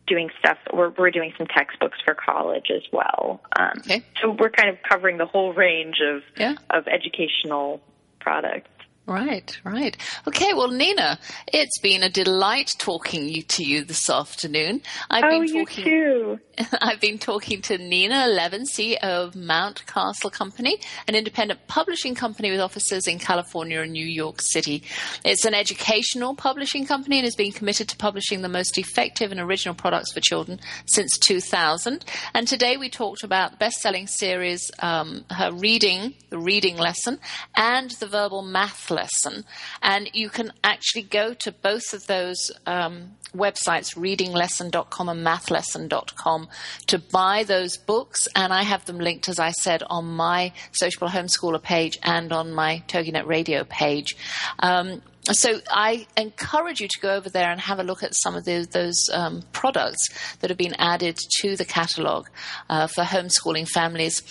doing stuff. We're we're doing some textbooks for college as well. Um, Okay. So we're kind of covering the whole range of Yeah. of educational products. Right, right. Okay, well, Nina, it's been a delight talking to you this afternoon. I've oh, been you talking. too. [laughs] I've been talking to Nina Levin, CEO of Mountcastle Company, an independent publishing company with offices in California and New York City. It's an educational publishing company and has been committed to publishing the most effective and original products for children since 2000. And today we talked about the best-selling series, um, her reading, the reading lesson, and the verbal math lesson. And you can actually go to both of those um, websites, readinglesson.com and mathlesson.com, to buy those books. And I have them linked, as I said, on my Sociable Homeschooler page and on my TogiNet radio page. Um, so I encourage you to go over there and have a look at some of the, those um, products that have been added to the catalogue uh, for homeschooling families.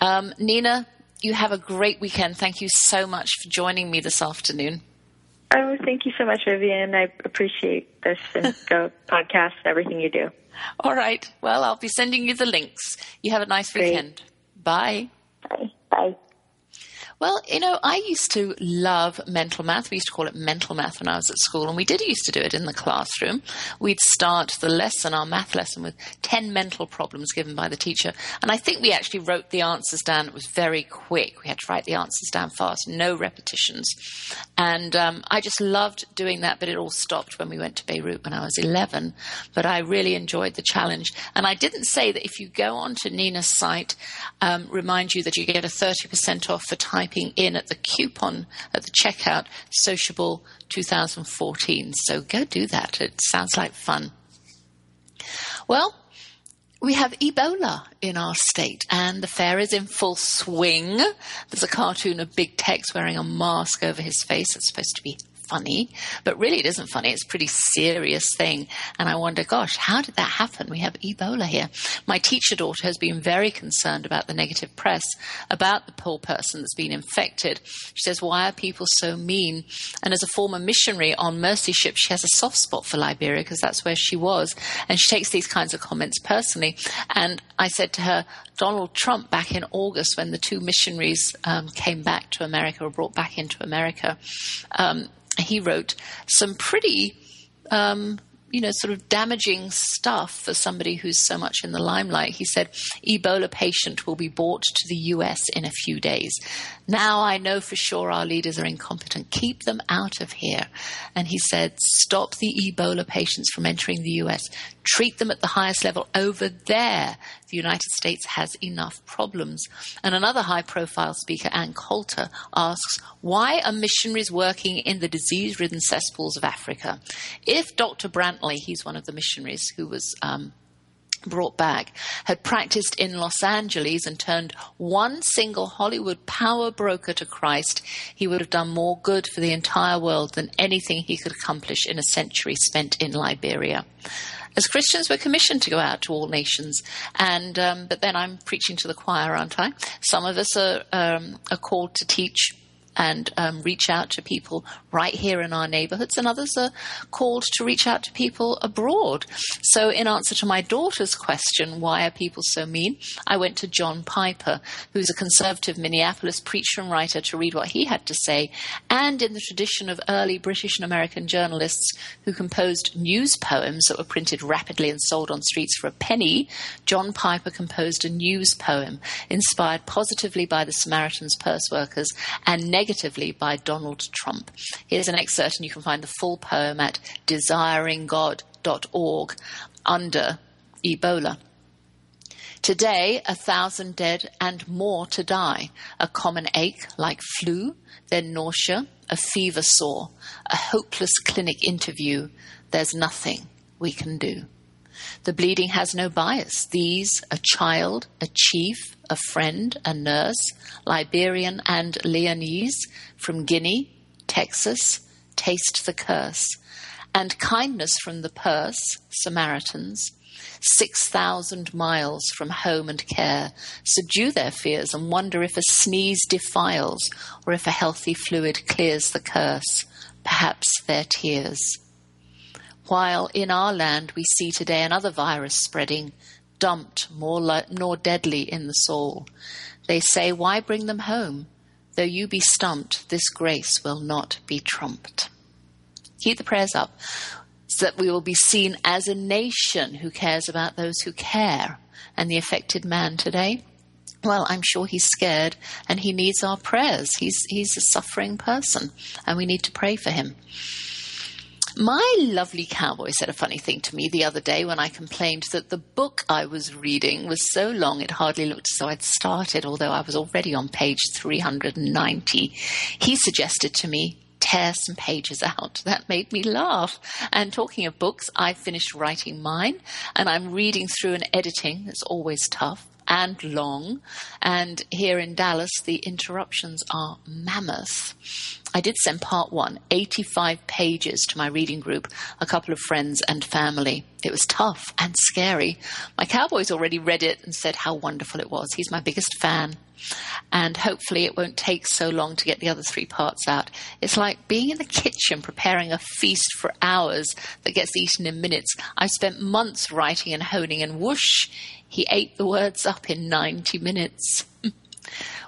Um, Nina, you have a great weekend. Thank you so much for joining me this afternoon. Oh, thank you so much, Vivian. I appreciate this and [laughs] the podcast and everything you do. All right. Well, I'll be sending you the links. You have a nice Great. weekend. Bye. Bye. Bye. Well, you know, I used to love mental math. We used to call it mental math when I was at school, and we did used to do it in the classroom. We'd start the lesson, our math lesson, with 10 mental problems given by the teacher. And I think we actually wrote the answers down. It was very quick. We had to write the answers down fast, no repetitions. And um, I just loved doing that, but it all stopped when we went to Beirut when I was 11. But I really enjoyed the challenge. And I didn't say that if you go onto Nina's site, um, remind you that you get a 30% off for typing in at the coupon at the checkout, Sociable 2014. So go do that. It sounds like fun. Well, we have Ebola in our state, and the fair is in full swing. There's a cartoon of Big Tex wearing a mask over his face. It's supposed to be funny, but really it isn't funny. It's a pretty serious thing. And I wonder, gosh, how did that happen? We have Ebola here. My teacher daughter has been very concerned about the negative press about the poor person that's been infected. She says, why are people so mean? And as a former missionary on Mercy Ship, she has a soft spot for Liberia because that's where she was. And she takes these kinds of comments personally. And I said to her, Donald Trump back in August when the two missionaries um, came back to America or brought back into America, um, he wrote some pretty, um, you know, sort of damaging stuff for somebody who's so much in the limelight. He said, Ebola patient will be brought to the US in a few days. Now I know for sure our leaders are incompetent. Keep them out of here. And he said, stop the Ebola patients from entering the US. Treat them at the highest level over there. The United States has enough problems. And another high profile speaker, Ann Coulter, asks, why are missionaries working in the disease ridden cesspools of Africa? If Dr. Brantley, he's one of the missionaries who was um, brought back, had practiced in Los Angeles and turned one single Hollywood power broker to Christ, he would have done more good for the entire world than anything he could accomplish in a century spent in Liberia. As Christians, we're commissioned to go out to all nations, and um, but then I'm preaching to the choir, aren't I? Some of us are, um, are called to teach and um, reach out to people right here in our neighborhoods, and others are called to reach out to people abroad. So, in answer to my daughter's question, why are people so mean? I went to John Piper, who's a conservative Minneapolis preacher and writer, to read what he had to say. And in the tradition of early British and American journalists who composed news poems that were printed rapidly and sold on streets for a penny, John Piper composed a news poem inspired positively by the Samaritan's purse workers and negatively by Donald Trump. Here's an excerpt, and you can find the full poem at desiringgod.org under Ebola. Today, a thousand dead and more to die. A common ache like flu, then nausea, a fever sore, a hopeless clinic interview. There's nothing we can do. The bleeding has no bias. These, a child, a chief, a friend, a nurse, Liberian and Leonese, from Guinea, Texas, taste the curse. And kindness from the purse, Samaritans, 6,000 miles from home and care, subdue their fears and wonder if a sneeze defiles or if a healthy fluid clears the curse, perhaps their tears. While in our land we see today another virus spreading, dumped, more, more deadly in the soul. They say, Why bring them home? Though you be stumped, this grace will not be trumped. Keep the prayers up so that we will be seen as a nation who cares about those who care and the affected man today. Well, I'm sure he's scared and he needs our prayers. He's, he's a suffering person and we need to pray for him. My lovely cowboy said a funny thing to me the other day when I complained that the book I was reading was so long it hardly looked as though I'd started, although I was already on page 390. He suggested to me, tear some pages out. [laughs] That made me laugh. And talking of books, I finished writing mine and I'm reading through and editing. It's always tough. And long. And here in Dallas, the interruptions are mammoth. I did send part one, 85 pages to my reading group, a couple of friends and family. It was tough and scary. My cowboy's already read it and said how wonderful it was. He's my biggest fan. And hopefully it won't take so long to get the other three parts out. It's like being in the kitchen preparing a feast for hours that gets eaten in minutes. I've spent months writing and honing, and whoosh, he ate the words up in 90 minutes. [laughs]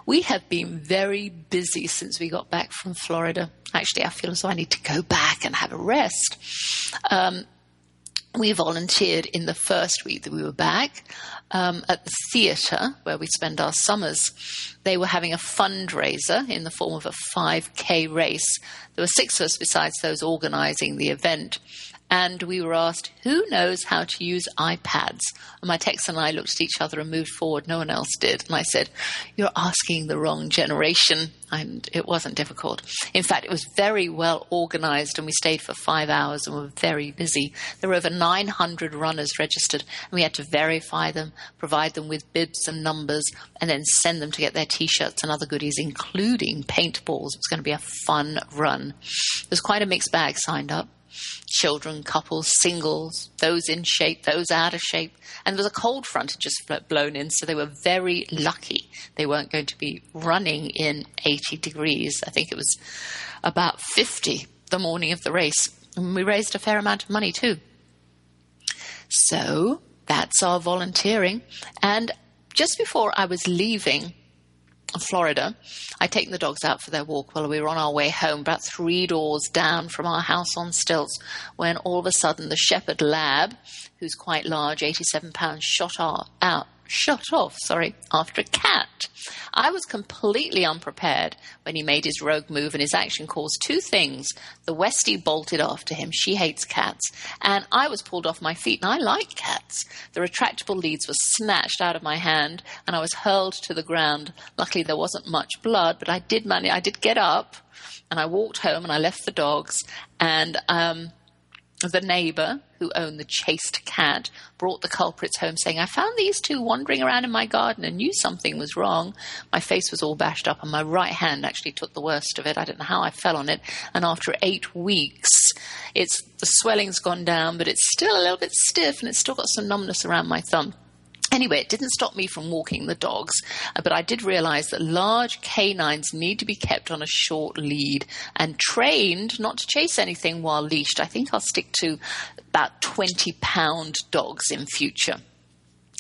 We have been very busy since we got back from Florida. Actually, I feel as though I need to go back and have a rest. Um, we volunteered in the first week that we were back um, at the theatre where we spend our summers. They were having a fundraiser in the form of a 5K race. There were six of us besides those organising the event and we were asked, who knows how to use iPads? And my text and I looked at each other and moved forward. No one else did. And I said, you're asking the wrong generation. And it wasn't difficult. In fact, it was very well organized and we stayed for five hours and were very busy. There were over 900 runners registered and we had to verify them, provide them with bibs and numbers, and then send them to get their t-shirts and other goodies, including paintballs. It was going to be a fun run. There's quite a mixed bag signed up children, couples, singles, those in shape, those out of shape. And there was a cold front had just blown in, so they were very lucky they weren't going to be running in 80 degrees. I think it was about 50 the morning of the race. And we raised a fair amount of money too. So that's our volunteering. And just before I was leaving, Florida. I'd taken the dogs out for their walk while we were on our way home, about three doors down from our house on stilts, when all of a sudden the shepherd lab, who's quite large, 87 pounds, shot out shut off, sorry, after a cat. I was completely unprepared when he made his rogue move, and his action caused two things. The Westie bolted after him. She hates cats. And I was pulled off my feet, and I like cats. The retractable leads were snatched out of my hand, and I was hurled to the ground. Luckily, there wasn't much blood, but I did manage, I did get up, and I walked home, and I left the dogs, and, um, the neighbor who owned the chased cat brought the culprits home saying, I found these two wandering around in my garden and knew something was wrong. My face was all bashed up and my right hand actually took the worst of it. I don't know how I fell on it. And after eight weeks, it's, the swelling's gone down, but it's still a little bit stiff and it's still got some numbness around my thumb. Anyway, it didn't stop me from walking the dogs, uh, but I did realize that large canines need to be kept on a short lead and trained not to chase anything while leashed. I think I'll stick to about 20 pound dogs in future.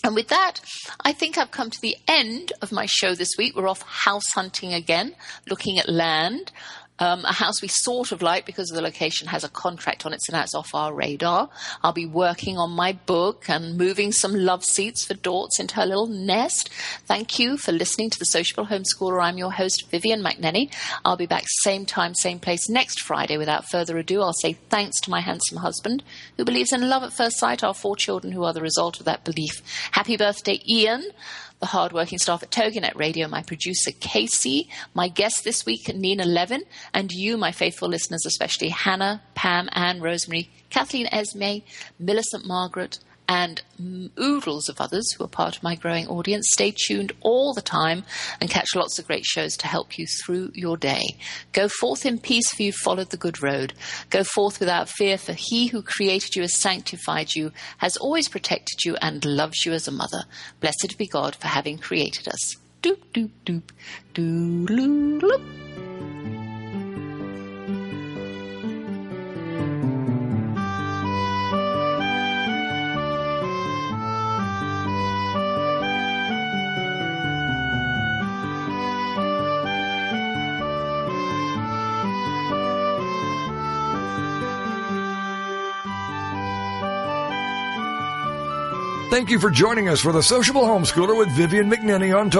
And with that, I think I've come to the end of my show this week. We're off house hunting again, looking at land. Um, a house we sort of like because of the location has a contract on it, so now it's off our radar. I'll be working on my book and moving some love seats for Dorts into her little nest. Thank you for listening to the Sociable Homeschooler. I'm your host, Vivian McNinney. I'll be back same time, same place next Friday. Without further ado, I'll say thanks to my handsome husband who believes in love at first sight, our four children who are the result of that belief. Happy birthday, Ian the hardworking staff at TogiNet Radio, my producer Casey, my guest this week, Nina Levin, and you, my faithful listeners, especially Hannah, Pam, Anne, Rosemary, Kathleen Esme, Millicent Margaret, and oodles of others who are part of my growing audience. Stay tuned all the time and catch lots of great shows to help you through your day. Go forth in peace, for you've followed the good road. Go forth without fear, for he who created you has sanctified you, has always protected you, and loves you as a mother. Blessed be God for having created us. Doop, doop, doop, doop, doop, Thank you for joining us for the Sociable Homeschooler with Vivian McNinney on